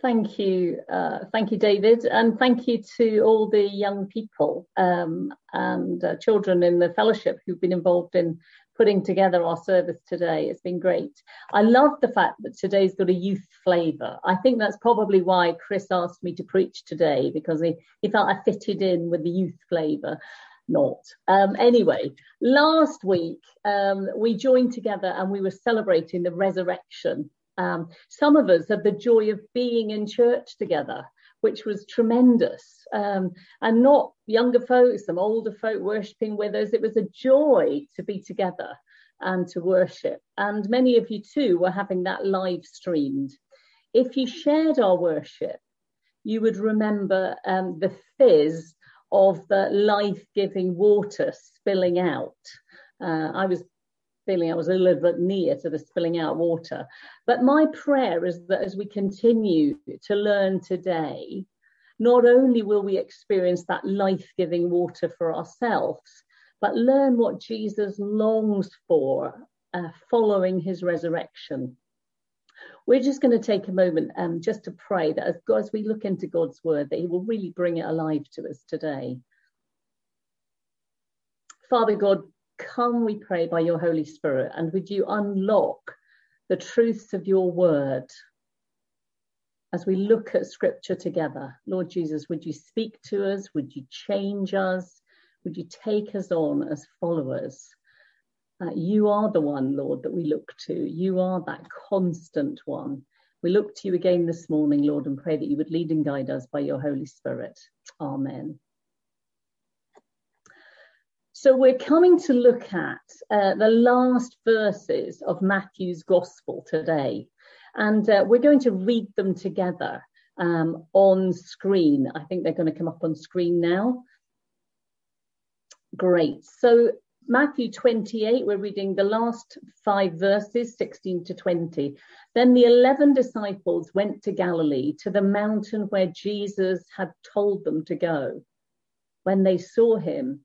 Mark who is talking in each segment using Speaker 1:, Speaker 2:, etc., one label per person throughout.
Speaker 1: Thank you, uh, thank you, David, and thank you to all the young people um, and uh, children in the fellowship who've been involved in putting together our service today. It's been great. I love the fact that today's got a youth flavour. I think that's probably why Chris asked me to preach today because he, he felt I fitted in with the youth flavour. Not. Um, anyway, last week um, we joined together and we were celebrating the resurrection um, some of us had the joy of being in church together, which was tremendous. Um, and not younger folk, some older folk worshipping with us. It was a joy to be together and to worship. And many of you too were having that live streamed. If you shared our worship, you would remember um, the fizz of the life giving water spilling out. Uh, I was feeling I was a little bit near to the spilling out water. But my prayer is that as we continue to learn today, not only will we experience that life giving water for ourselves, but learn what Jesus longs for uh, following his resurrection. We're just going to take a moment um, just to pray that as, as we look into God's word, that he will really bring it alive to us today. Father God, Come, we pray, by your Holy Spirit, and would you unlock the truths of your word as we look at scripture together. Lord Jesus, would you speak to us? Would you change us? Would you take us on as followers? Uh, you are the one, Lord, that we look to. You are that constant one. We look to you again this morning, Lord, and pray that you would lead and guide us by your Holy Spirit. Amen. So we're coming to look at uh, the last verses of Matthew's Gospel today, and uh, we're going to read them together um, on screen. I think they're going to come up on screen now. Great. So Matthew 28, we're reading the last five verses, 16 to 20. Then the 11 disciples went to Galilee, to the mountain where Jesus had told them to go. When they saw him,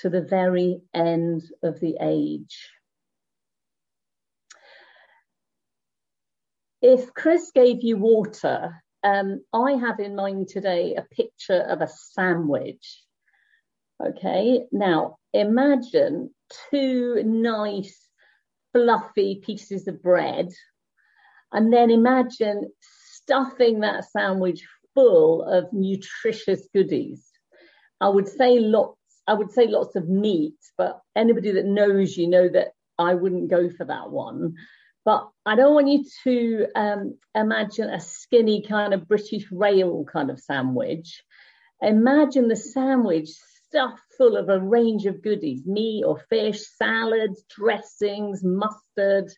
Speaker 1: to the very end of the age. If Chris gave you water, um, I have in mind today a picture of a sandwich. Okay, now imagine two nice fluffy pieces of bread, and then imagine stuffing that sandwich full of nutritious goodies. I would say lots I would say lots of meat, but anybody that knows you know that I wouldn't go for that one. But I don't want you to um, imagine a skinny kind of British rail kind of sandwich. Imagine the sandwich stuffed full of a range of goodies meat or fish, salads, dressings, mustard.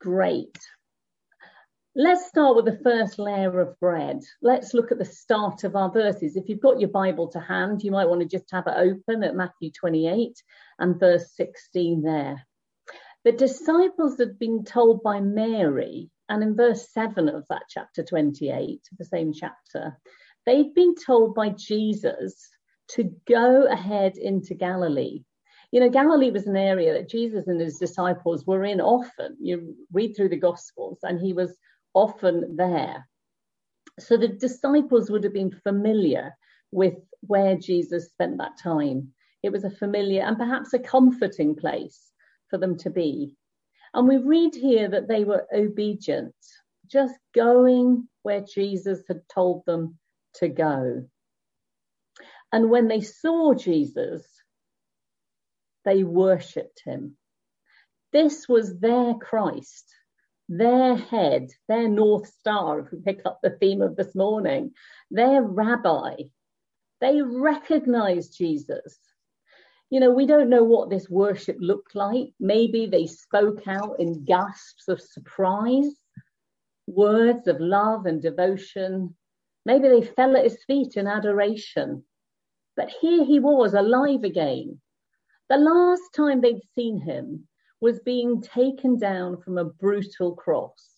Speaker 1: Great. Let's start with the first layer of bread. Let's look at the start of our verses. If you've got your Bible to hand, you might want to just have it open at Matthew 28 and verse 16 there. The disciples had been told by Mary, and in verse 7 of that chapter 28, the same chapter, they'd been told by Jesus to go ahead into Galilee. You know, Galilee was an area that Jesus and his disciples were in often. You read through the Gospels, and he was often there. So the disciples would have been familiar with where Jesus spent that time. It was a familiar and perhaps a comforting place for them to be. And we read here that they were obedient, just going where Jesus had told them to go. And when they saw Jesus, they worshipped him. This was their Christ their head, their North Star, if we pick up the theme of this morning, their rabbi, they recognized Jesus. You know, we don't know what this worship looked like. Maybe they spoke out in gasps of surprise. words of love and devotion. Maybe they fell at his feet in adoration. But here he was alive again. The last time they'd seen him was being taken down from a brutal cross,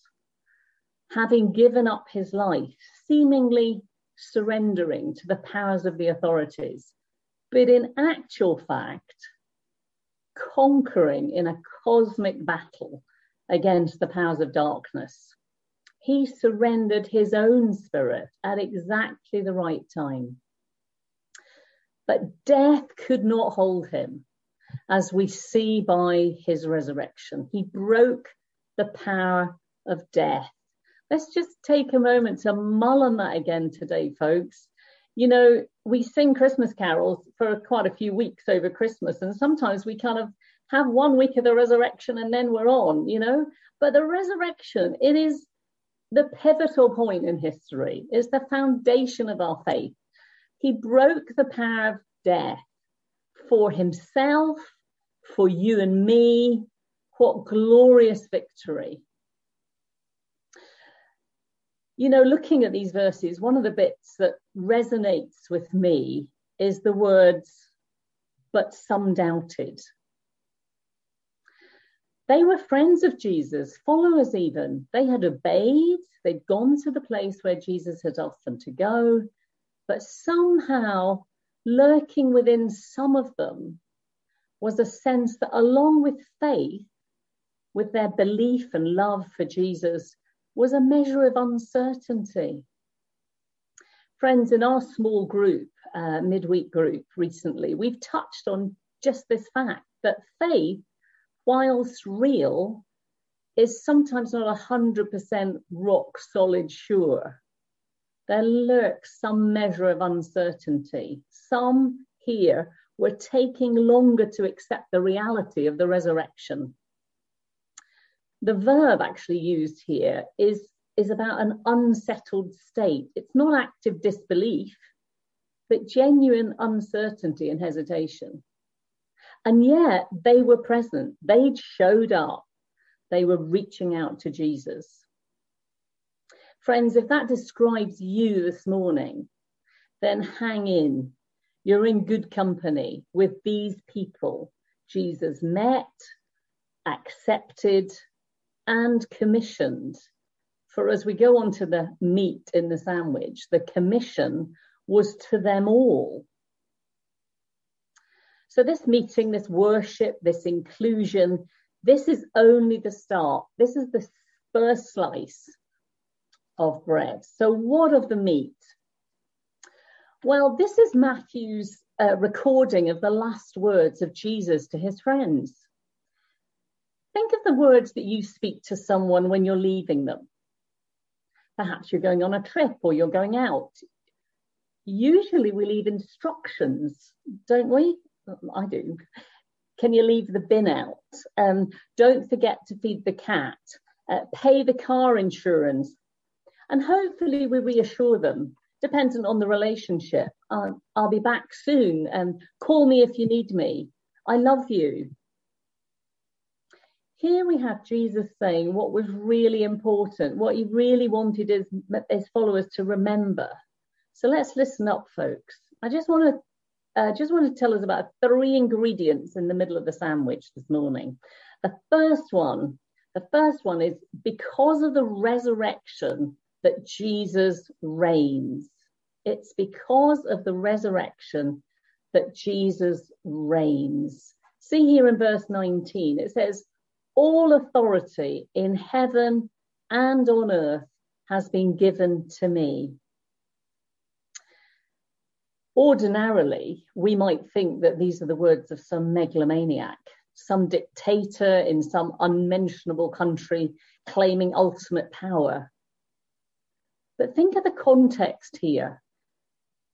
Speaker 1: having given up his life, seemingly surrendering to the powers of the authorities, but in actual fact, conquering in a cosmic battle against the powers of darkness. He surrendered his own spirit at exactly the right time. But death could not hold him, as we see by his resurrection. He broke the power of death. Let's just take a moment to mull on that again today, folks. You know, we sing Christmas carols for quite a few weeks over Christmas, and sometimes we kind of have one week of the resurrection and then we're on, you know. But the resurrection, it is the pivotal point in history, it's the foundation of our faith. He broke the power of death for himself, for you and me. What glorious victory. You know, looking at these verses, one of the bits that resonates with me is the words, but some doubted. They were friends of Jesus, followers even. They had obeyed, they'd gone to the place where Jesus had asked them to go, but somehow lurking within some of them was a sense that, along with faith, with their belief and love for Jesus, was a measure of uncertainty. Friends, in our small group, uh, midweek group recently, we've touched on just this fact that faith whilst real, is sometimes not 100% rock solid sure. There lurks some measure of uncertainty. Some here were taking longer to accept the reality of the resurrection. The verb actually used here is, is about an unsettled state. It's not active disbelief, but genuine uncertainty and hesitation. And yet they were present, they'd showed up, they were reaching out to Jesus. Friends, if that describes you this morning, then hang in. You're in good company with these people Jesus met, accepted, and commissioned. For as we go on to the meat in the sandwich, the commission was to them all. So, this meeting, this worship, this inclusion, this is only the start. This is the first slice of bread. So, what of the meat? Well, this is Matthew's uh, recording of the last words of Jesus to his friends. Think of the words that you speak to someone when you're leaving them. Perhaps you're going on a trip or you're going out. Usually we leave instructions, don't we? I do. Can you leave the bin out? Um, don't forget to feed the cat. Uh, pay the car insurance. And hopefully we reassure them, dependent on the relationship. Uh, I'll be back soon and call me if you need me. I love you. Here we have Jesus saying what was really important, what he really wanted his, his followers to remember. So let's listen up, folks. I just want to uh, just want to tell us about three ingredients in the middle of the sandwich this morning. The first one, the first one is because of the resurrection that Jesus reigns. It's because of the resurrection that Jesus reigns. See here in verse 19, it says, All authority in heaven and on earth has been given to me. Ordinarily, we might think that these are the words of some megalomaniac, some dictator in some unmentionable country claiming ultimate power. But think of the context here.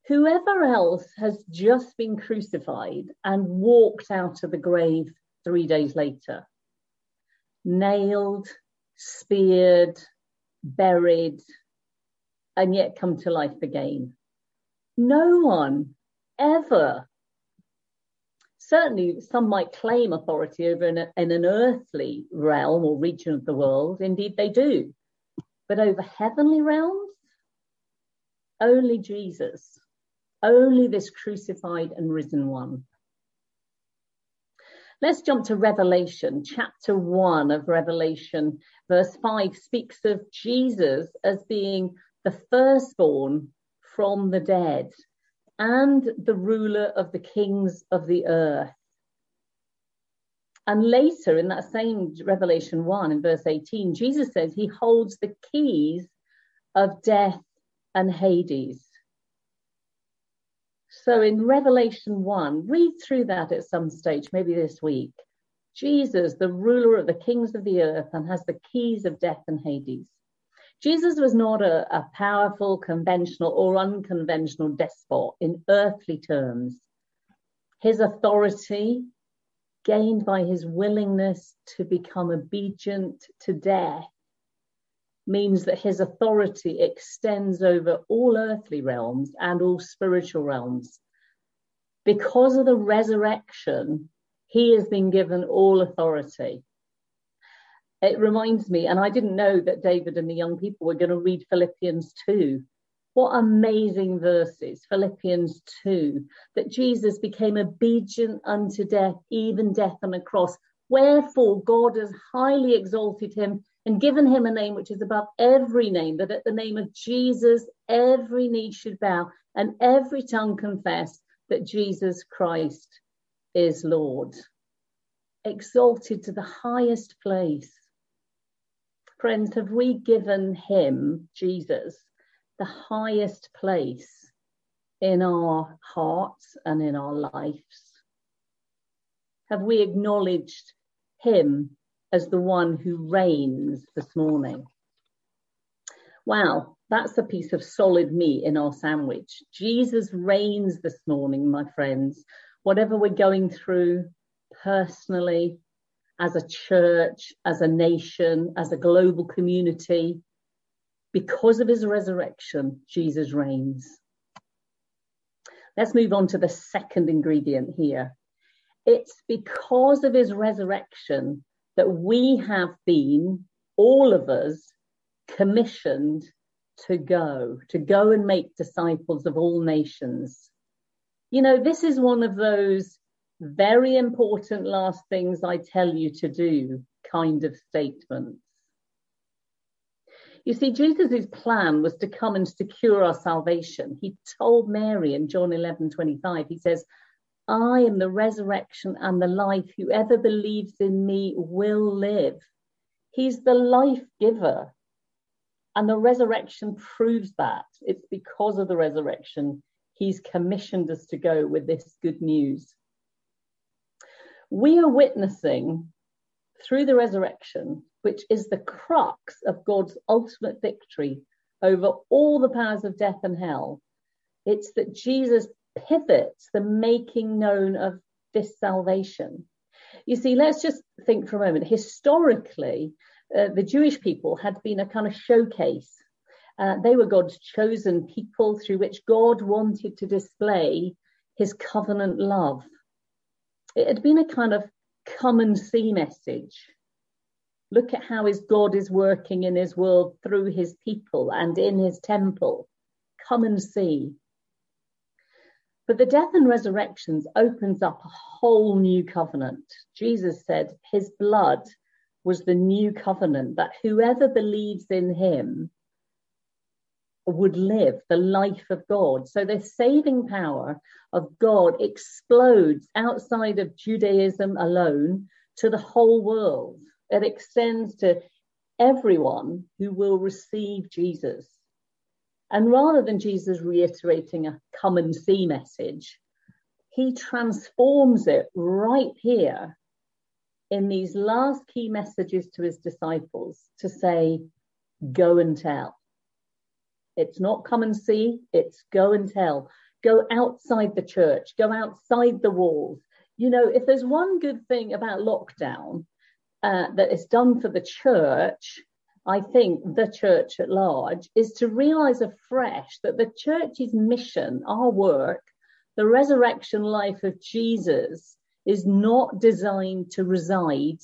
Speaker 1: Whoever else has just been crucified and walked out of the grave three days later, nailed, speared, buried, and yet come to life again. No one ever. Certainly, some might claim authority over in, a, in an earthly realm or region of the world. Indeed, they do. But over heavenly realms, only Jesus, only this crucified and risen one. Let's jump to Revelation, chapter 1 of Revelation, verse 5 speaks of Jesus as being the firstborn from the dead and the ruler of the kings of the earth. And later in that same Revelation 1 in verse 18, Jesus says he holds the keys of death and Hades. So in Revelation 1, read through that at some stage, maybe this week. Jesus, the ruler of the kings of the earth, and has the keys of death and Hades. Jesus was not a, a powerful, conventional, or unconventional despot in earthly terms. His authority, gained by his willingness to become obedient to death, means that his authority extends over all earthly realms and all spiritual realms. Because of the resurrection, he has been given all authority. It reminds me, and I didn't know that David and the young people were going to read Philippians 2. What amazing verses, Philippians 2, that Jesus became obedient unto death, even death on a cross. Wherefore God has highly exalted him and given him a name which is above every name, that at the name of Jesus, every knee should bow and every tongue confess that Jesus Christ is Lord. Exalted to the highest place. Friends, have we given him, Jesus, the highest place in our hearts and in our lives? Have we acknowledged him as the one who reigns this morning. Wow, that's a piece of solid meat in our sandwich. Jesus reigns this morning, my friends. Whatever we're going through personally, as a church, as a nation, as a global community, because of his resurrection, Jesus reigns. Let's move on to the second ingredient here. It's because of his resurrection that we have been, all of us, commissioned to go, to go and make disciples of all nations. You know, this is one of those very important last things I tell you to do kind of statements. You see, Jesus' plan was to come and secure our salvation. He told Mary in John 11 25, he says, I am the resurrection and the life. Whoever believes in me will live. He's the life giver. And the resurrection proves that. It's because of the resurrection he's commissioned us to go with this good news. We are witnessing through the resurrection, which is the crux of God's ultimate victory over all the powers of death and hell. It's that Jesus pivots the making known of this salvation. You see, let's just think for a moment. Historically, uh, the Jewish people had been a kind of showcase. Uh, they were God's chosen people through which God wanted to display his covenant love. It had been a kind of come and see message. Look at how his God is working in his world through his people and in his temple. Come and see. But the death and resurrections opens up a whole new covenant. Jesus said his blood was the new covenant that whoever believes in him would live the life of God. So the saving power of God explodes outside of Judaism alone to the whole world. It extends to everyone who will receive Jesus. And rather than Jesus reiterating a come and see message, he transforms it right here in these last key messages to his disciples to say, go and tell. It's not come and see, it's go and tell. Go outside the church, go outside the walls. You know, if there's one good thing about lockdown uh, that is done for the church, I think, the church at large is to realize afresh that the church's mission, our work, the resurrection life of Jesus is not designed to reside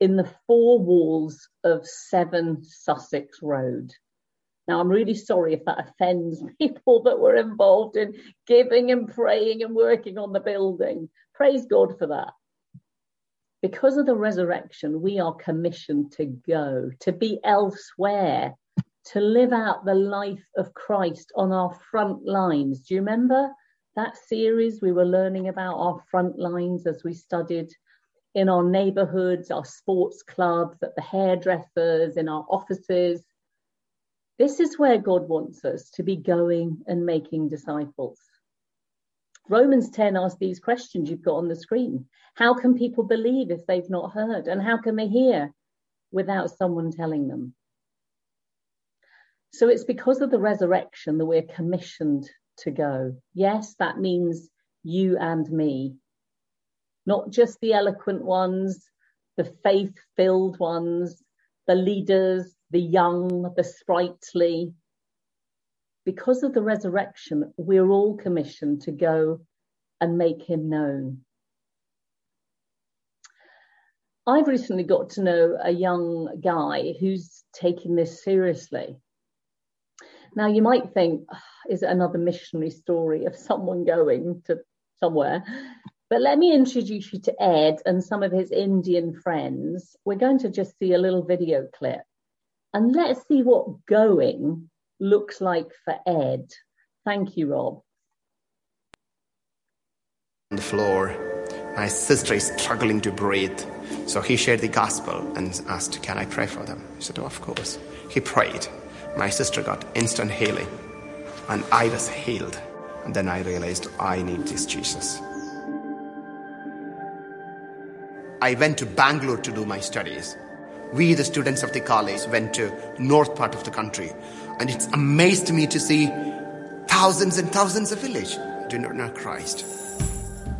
Speaker 1: in the four walls of 7 Sussex Road. Now, I'm really sorry if that offends people that were involved in giving and praying and working on the building. Praise God for that. Because of the resurrection, we are commissioned to go, to be elsewhere, to live out the life of Christ on our front lines. Do you remember that series we were learning about our front lines as we studied in our neighborhoods, our sports clubs, at the hairdressers, in our offices? This is where God wants us to be going and making disciples. Romans 10 asks these questions you've got on the screen. How can people believe if they've not heard? And how can they hear without someone telling them? So it's because of the resurrection that we're commissioned to go. Yes, that means you and me, not just the eloquent ones, the faith filled ones, the leaders, the young, the sprightly. Because of the resurrection, we're all commissioned to go and make him known. I've recently got to know a young guy who's taking this seriously. Now, you might think, oh, is it another missionary story of someone going to somewhere? But let me introduce you to Ed and some of his Indian friends. We're going to just see a little video clip and let's see what going looks like for Ed. Thank you, Rob.
Speaker 2: On the floor, my sister is struggling to breathe. So he shared the gospel and asked, Can I pray for them? He said, oh, Of course. He prayed. My sister got instant healing, and I was healed. And then I realized I need this Jesus. I went to Bangalore to do my studies we the students of the college went to north part of the country and it's amazed me to see thousands and thousands of village do not know christ.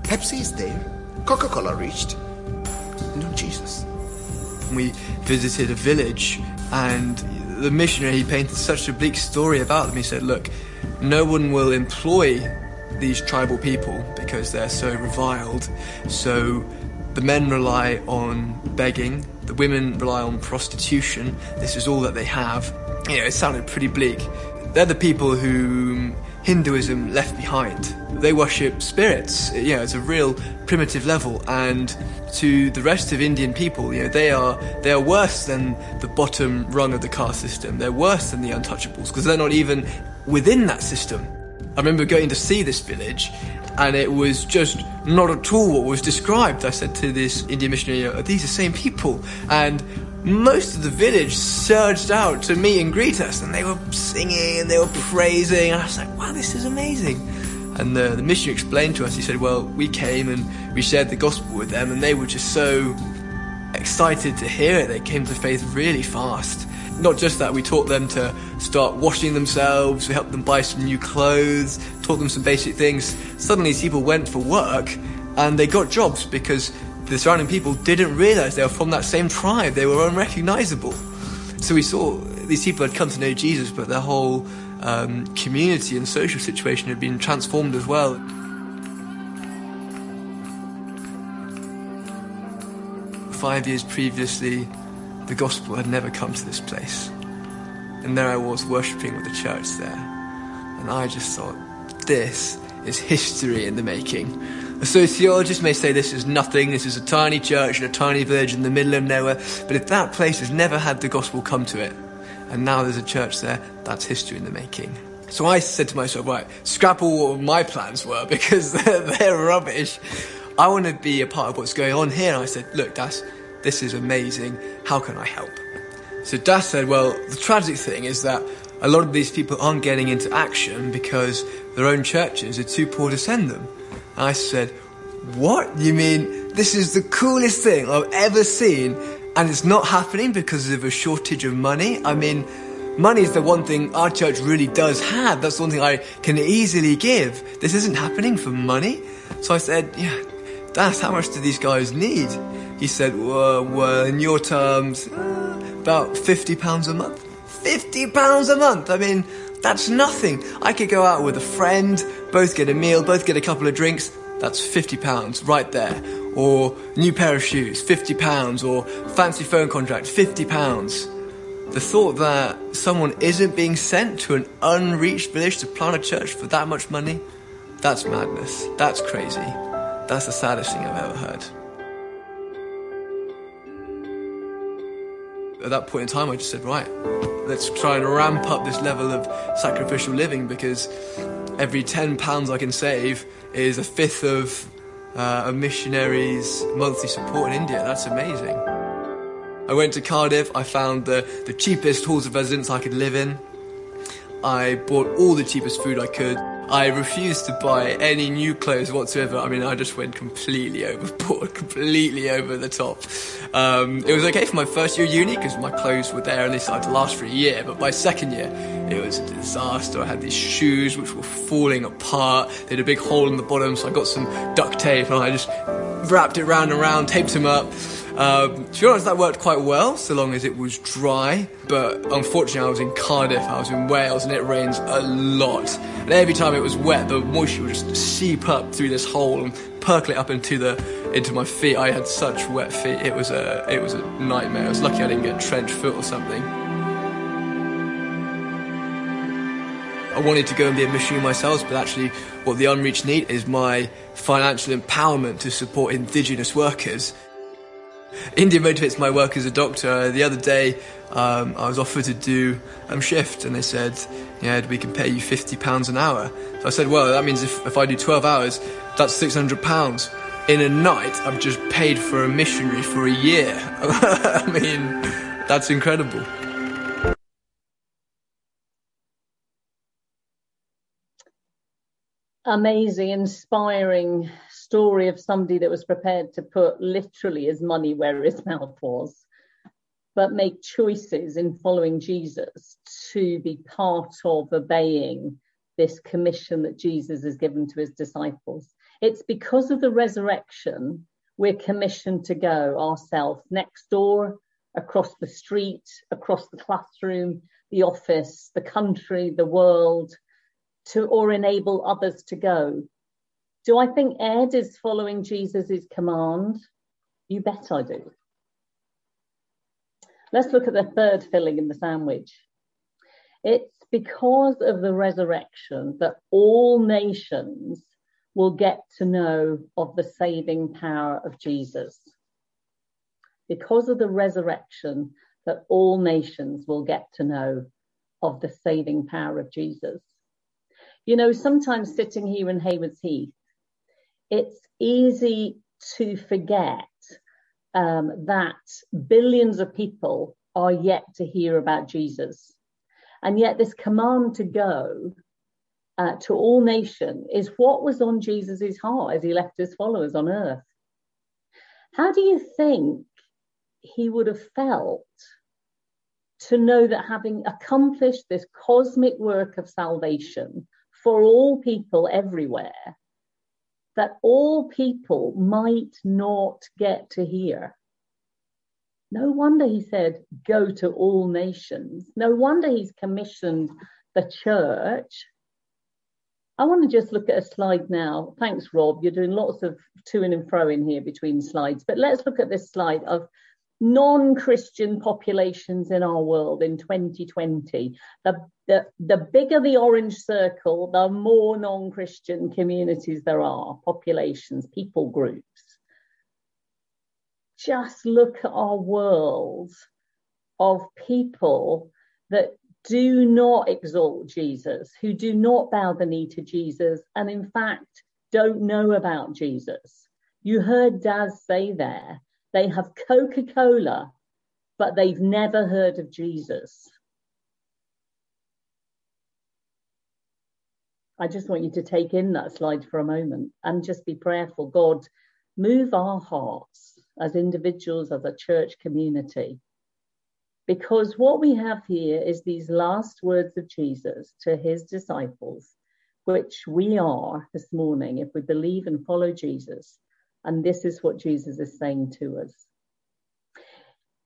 Speaker 2: Pepsi is there. Coca-cola reached. No jesus.
Speaker 3: We visited a village and the missionary he painted such a bleak story about them. He said look no one will employ these tribal people because they're so reviled. So the men rely on begging. The women rely on prostitution. This is all that they have. You know, it sounded pretty bleak. They're the people whom Hinduism left behind. They worship spirits. You know, it's a real primitive level. And to the rest of Indian people, you know, they are they are worse than the bottom rung of the caste system. They're worse than the untouchables because they're not even within that system. I remember going to see this village and it was just not at all what was described. I said to this Indian missionary, Are these the same people? And most of the village surged out to meet and greet us, and they were singing and they were praising. And I was like, Wow, this is amazing. And the, the missionary explained to us, he said, Well, we came and we shared the gospel with them, and they were just so excited to hear it. They came to faith really fast. Not just that, we taught them to start washing themselves, we helped them buy some new clothes, taught them some basic things. Suddenly, these people went for work and they got jobs because the surrounding people didn't realize they were from that same tribe. They were unrecognizable. So we saw these people had come to know Jesus, but their whole um, community and social situation had been transformed as well. Five years previously, the gospel had never come to this place. And there I was worshipping with the church there. And I just thought, this is history in the making. A sociologist may say this is nothing, this is a tiny church in a tiny village in the middle of nowhere, but if that place has never had the gospel come to it, and now there's a church there, that's history in the making. So I said to myself, right, scrap all what my plans were because they're, they're rubbish. I want to be a part of what's going on here. And I said, look, that's this is amazing. How can I help? So Das said, Well, the tragic thing is that a lot of these people aren't getting into action because their own churches are too poor to send them. And I said, What? You mean this is the coolest thing I've ever seen and it's not happening because of a shortage of money? I mean, money is the one thing our church really does have. That's the one thing I can easily give. This isn't happening for money. So I said, Yeah, Das, how much do these guys need? He said, well, well in your terms, uh, about £50 a month. £50 a month! I mean, that's nothing. I could go out with a friend, both get a meal, both get a couple of drinks. That's £50 right there. or new pair of shoes, £50, or fancy phone contract, £50. The thought that someone isn't being sent to an unreached village to plant a church for that much money, that's madness. That's crazy. That's the saddest thing I've ever heard. At that point in time, I just said, right, let's try and ramp up this level of sacrificial living because every £10 I can save is a fifth of uh, a missionary's monthly support in India. That's amazing. I went to Cardiff, I found the, the cheapest halls of residence I could live in. I bought all the cheapest food I could. I refused to buy any new clothes whatsoever. I mean, I just went completely overboard, completely over the top. Um, it was okay for my first year uni because my clothes were there and they started to last for a year. But by second year, it was a disaster. I had these shoes which were falling apart. They had a big hole in the bottom, so I got some duct tape and I just wrapped it round and round, taped them up. Um, to be honest, that worked quite well, so long as it was dry. But unfortunately, I was in Cardiff, I was in Wales, and it rains a lot. And every time it was wet, the moisture would just seep up through this hole and percolate up into the into my feet. I had such wet feet; it was a it was a nightmare. I was lucky I didn't get trench foot or something. I wanted to go and be a missionary myself, but actually, what the unreached need is my financial empowerment to support Indigenous workers. India motivates my work as a doctor. The other day, um, I was offered to do a um, shift, and they said, "Yeah, we can pay you fifty pounds an hour." So I said, "Well, that means if, if I do twelve hours, that's six hundred pounds in a night. I've just paid for a missionary for a year. I mean, that's incredible."
Speaker 1: Amazing, inspiring story of somebody that was prepared to put literally his money where his mouth was, but make choices in following Jesus to be part of obeying this commission that Jesus has given to his disciples. It's because of the resurrection we're commissioned to go ourselves next door, across the street, across the classroom, the office, the country, the world, to or enable others to go do I think Ed is following Jesus' command? You bet I do. Let's look at the third filling in the sandwich. It's because of the resurrection that all nations will get to know of the saving power of Jesus. Because of the resurrection that all nations will get to know of the saving power of Jesus. You know, sometimes sitting here in Haywards Heath, it's easy to forget um, that billions of people are yet to hear about Jesus. And yet, this command to go uh, to all nations is what was on Jesus' heart as he left his followers on earth. How do you think he would have felt to know that having accomplished this cosmic work of salvation for all people everywhere, that all people might not get to hear. No wonder he said, Go to all nations. No wonder he's commissioned the church. I want to just look at a slide now. Thanks, Rob. You're doing lots of to and fro in here between slides. But let's look at this slide of non-Christian populations in our world in 2020. The, the, the bigger the orange circle, the more non-Christian communities there are, populations, people groups. Just look at our world of people that do not exalt Jesus, who do not bow the knee to Jesus, and in fact don't know about Jesus. You heard Das say there, they have Coca Cola, but they've never heard of Jesus. I just want you to take in that slide for a moment and just be prayerful. God, move our hearts as individuals, as a church community. Because what we have here is these last words of Jesus to his disciples, which we are this morning if we believe and follow Jesus. And this is what Jesus is saying to us.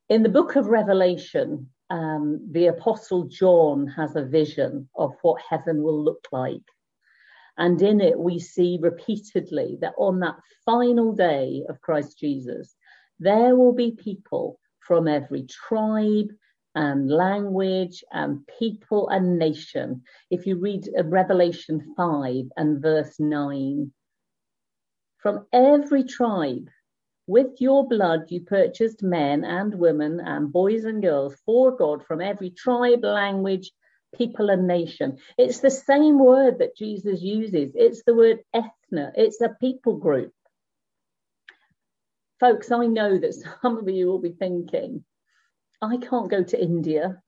Speaker 1: In the book of Revelation, um, the Apostle John has a vision of what heaven will look like. And in it, we see repeatedly that on that final day of Christ Jesus, there will be people from every tribe and language and people and nation. If you read Revelation 5 and verse 9, from every tribe, with your blood you purchased men and women and boys and girls for God from every tribe, language, people, and nation. It's the same word that Jesus uses. It's the word ethna, it's a people group. Folks, I know that some of you will be thinking, I can't go to India.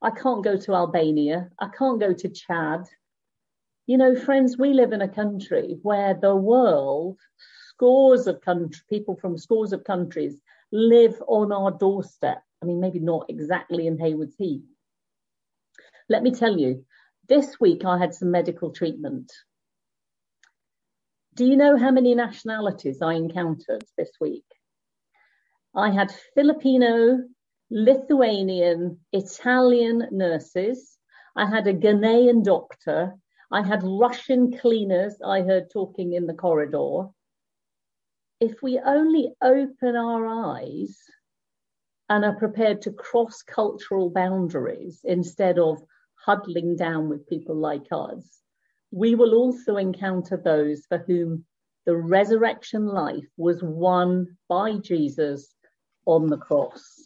Speaker 1: I can't go to Albania. I can't go to Chad. You know, friends, we live in a country where the world, scores of country, people from scores of countries live on our doorstep. I mean, maybe not exactly in Haywards Heath. Let me tell you, this week I had some medical treatment. Do you know how many nationalities I encountered this week? I had Filipino, Lithuanian, Italian nurses. I had a Ghanaian doctor. I had Russian cleaners I heard talking in the corridor. If we only open our eyes and are prepared to cross cultural boundaries instead of huddling down with people like us, we will also encounter those for whom the resurrection life was won by Jesus on the cross.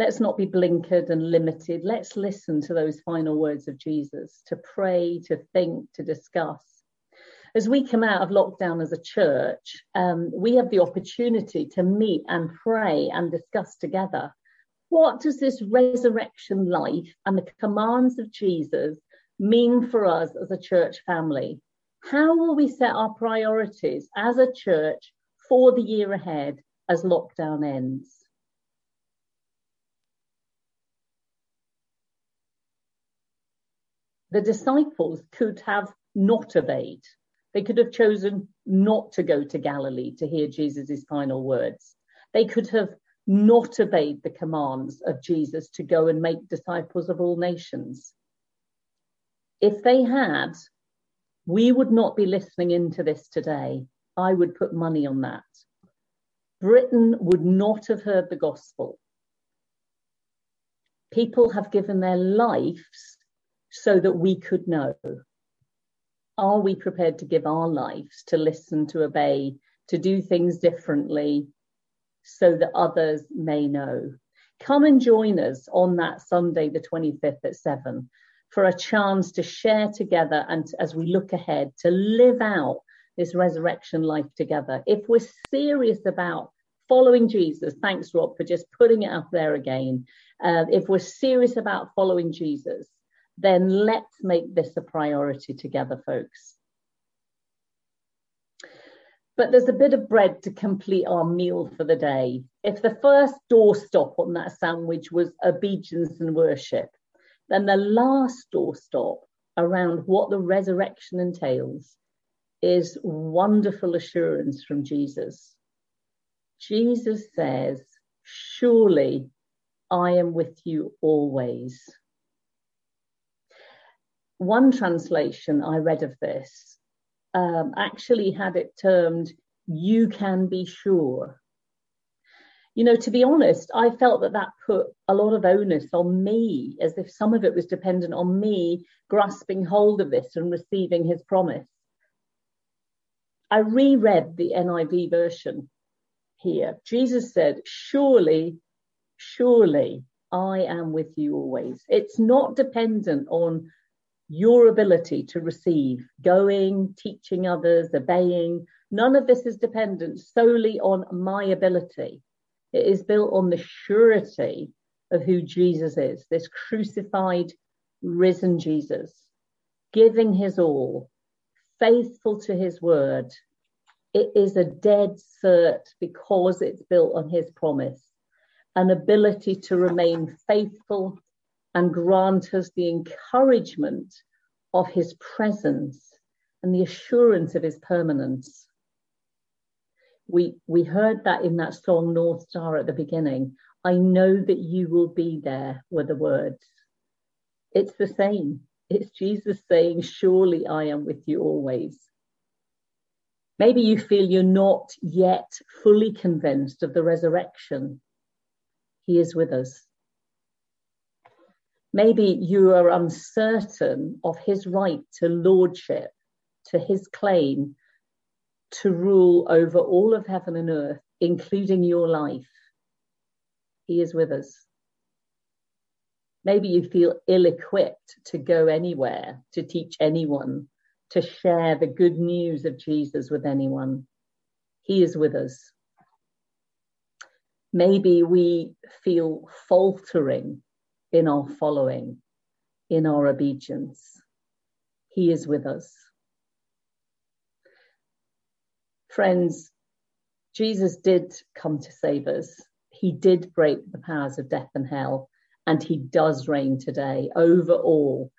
Speaker 1: Let's not be blinkered and limited. Let's listen to those final words of Jesus, to pray, to think, to discuss. As we come out of lockdown as a church, um, we have the opportunity to meet and pray and discuss together. What does this resurrection life and the commands of Jesus mean for us as a church family? How will we set our priorities as a church for the year ahead as lockdown ends? The disciples could have not obeyed. They could have chosen not to go to Galilee to hear Jesus' final words. They could have not obeyed the commands of Jesus to go and make disciples of all nations. If they had, we would not be listening into this today. I would put money on that. Britain would not have heard the gospel. People have given their lives so that we could know are we prepared to give our lives to listen, to obey, to do things differently so that others may know? Come and join us on that Sunday, the 25th at 7, for a chance to share together and as we look ahead to live out this resurrection life together. If we're serious about following Jesus, thanks, Rob, for just putting it up there again. Uh, if we're serious about following Jesus, then let's make this a priority together, folks. But there's a bit of bread to complete our meal for the day. If the first doorstop on that sandwich was obedience and worship, then the last doorstop around what the resurrection entails is wonderful assurance from Jesus. Jesus says, Surely I am with you always one translation I read of this um, actually had it termed, you can be sure. You know, to be honest, I felt that that put a lot of onus on me, as if some of it was dependent on me grasping hold of this and receiving his promise. I reread the NIV version here. Jesus said, Surely, surely I am with you always. It's not dependent on your ability to receive, going, teaching others, obeying. None of this is dependent solely on my ability. It is built on the surety of who Jesus is, this crucified, risen Jesus, giving his all, faithful to his word. It is a dead cert because it's built on his promise, an ability to remain faithful and grant us the encouragement of his presence and the assurance of his permanence. We, we heard that in that song North Star at the beginning. I know that you will be there were the words. It's the same. It's Jesus saying, Surely I am with you always. Maybe you feel you're not yet fully convinced of the resurrection. He is with us. Maybe you are uncertain of his right to lordship, to his claim to rule over all of heaven and earth, including your life. He is with us. Maybe you feel ill equipped to go anywhere, to teach anyone, to share the good news of Jesus with anyone. He is with us. Maybe we feel faltering in our following, in our obedience. He is with us. Friends, Jesus did come to save us. He did break the powers of death and hell, and he does reign today over all.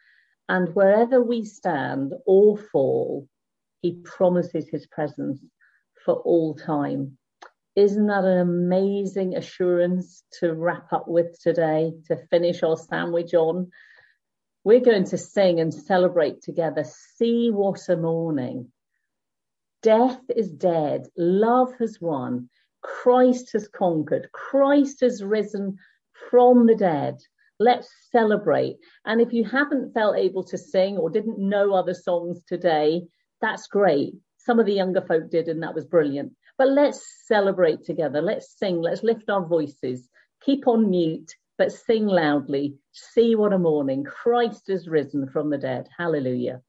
Speaker 1: And wherever we stand or fall, he promises his presence for all time. Isn't that an amazing assurance to wrap up with today, to finish our sandwich on? We're going to sing and celebrate together. See what a morning. Death is dead. Love has won. Christ has conquered. Christ has risen from the dead. Let's celebrate. And if you haven't felt able to sing or didn't know other songs today, that's great. Some of the younger folk did, and that was brilliant. But let's celebrate together. Let's sing. Let's lift our voices. Keep on mute, but sing loudly. See what a morning. Christ is risen from the dead. Hallelujah.